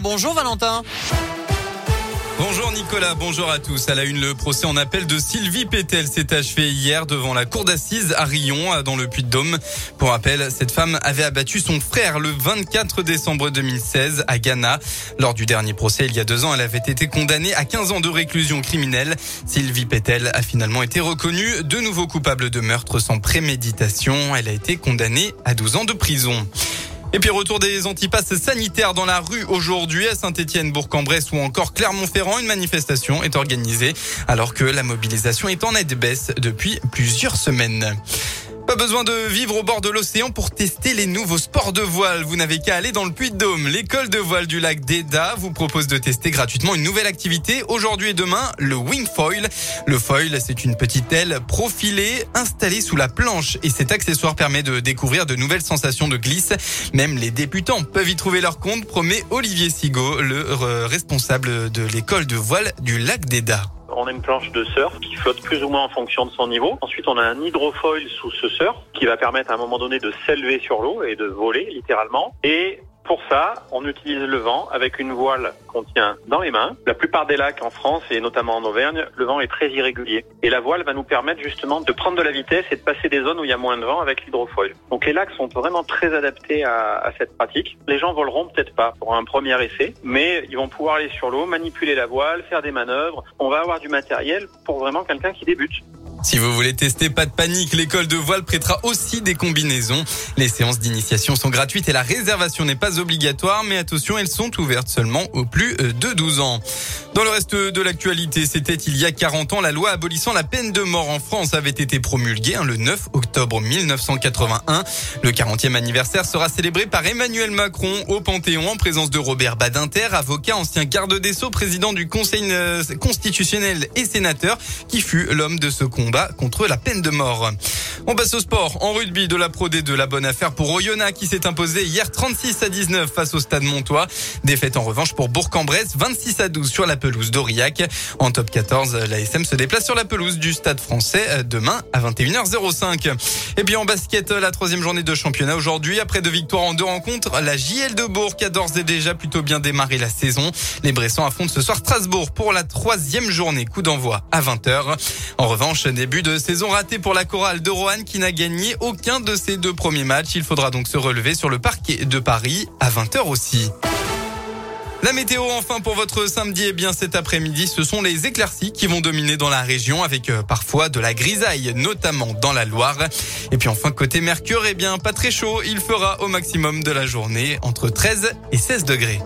Bonjour Valentin. Bonjour Nicolas, bonjour à tous. À la une, le procès en appel de Sylvie Pétel s'est achevé hier devant la cour d'assises à Rion, dans le Puy-de-Dôme. Pour rappel, cette femme avait abattu son frère le 24 décembre 2016 à Ghana. Lors du dernier procès, il y a deux ans, elle avait été condamnée à 15 ans de réclusion criminelle. Sylvie Pétel a finalement été reconnue de nouveau coupable de meurtre sans préméditation. Elle a été condamnée à 12 ans de prison. Et puis retour des antipasses sanitaires dans la rue aujourd'hui à Saint-Étienne, Bourg-en-Bresse ou encore Clermont-Ferrand. Une manifestation est organisée alors que la mobilisation est en nette baisse depuis plusieurs semaines. Pas besoin de vivre au bord de l'océan pour tester les nouveaux sports de voile. Vous n'avez qu'à aller dans le Puy-de-Dôme. L'école de voile du lac d'Eda vous propose de tester gratuitement une nouvelle activité aujourd'hui et demain, le wing foil. Le foil, c'est une petite aile profilée installée sous la planche et cet accessoire permet de découvrir de nouvelles sensations de glisse. Même les débutants peuvent y trouver leur compte, promet Olivier Sigaud, le responsable de l'école de voile du lac d'Eda. On a une planche de surf qui flotte plus ou moins en fonction de son niveau. Ensuite, on a un hydrofoil sous ce surf qui va permettre à un moment donné de s'élever sur l'eau et de voler littéralement. Et pour ça, on utilise le vent avec une voile qu'on tient dans les mains. La plupart des lacs en France et notamment en Auvergne, le vent est très irrégulier. Et la voile va nous permettre justement de prendre de la vitesse et de passer des zones où il y a moins de vent avec l'hydrofoil. Donc les lacs sont vraiment très adaptés à, cette pratique. Les gens voleront peut-être pas pour un premier essai, mais ils vont pouvoir aller sur l'eau, manipuler la voile, faire des manœuvres. On va avoir du matériel pour vraiment quelqu'un qui débute. Si vous voulez tester, pas de panique, l'école de voile prêtera aussi des combinaisons. Les séances d'initiation sont gratuites et la réservation n'est pas obligatoire, mais attention, elles sont ouvertes seulement aux plus de 12 ans. Dans le reste de l'actualité, c'était il y a 40 ans, la loi abolissant la peine de mort en France avait été promulguée hein, le 9 octobre 1981. Le 40e anniversaire sera célébré par Emmanuel Macron au Panthéon en présence de Robert Badinter, avocat, ancien garde des Sceaux, président du Conseil euh, constitutionnel et sénateur, qui fut l'homme de ce combat contre la peine de mort. On passe au sport. En rugby de la Pro D2, la bonne affaire pour Oyonnax qui s'est imposé hier 36 à 19 face au Stade Montois. Défaite en revanche pour Bourg-en-Bresse 26 à 12 sur la pelouse d'Aurillac. En top 14, l'ASM se déplace sur la pelouse du Stade français euh, demain à 21h05. Et puis en basket, la troisième journée de championnat aujourd'hui. Après deux victoires en deux rencontres, la JL de Bourg a d'ores et déjà plutôt bien démarré la saison. Les Bressons affrontent ce soir Strasbourg pour la troisième journée. Coup d'envoi à 20h. En revanche, début de saison raté pour la chorale de Qui n'a gagné aucun de ses deux premiers matchs. Il faudra donc se relever sur le parquet de Paris à 20h aussi. La météo enfin pour votre samedi, et eh bien cet après-midi, ce sont les éclaircies qui vont dominer dans la région avec euh, parfois de la grisaille, notamment dans la Loire. Et puis enfin côté Mercure, eh bien pas très chaud, il fera au maximum de la journée entre 13 et 16 degrés.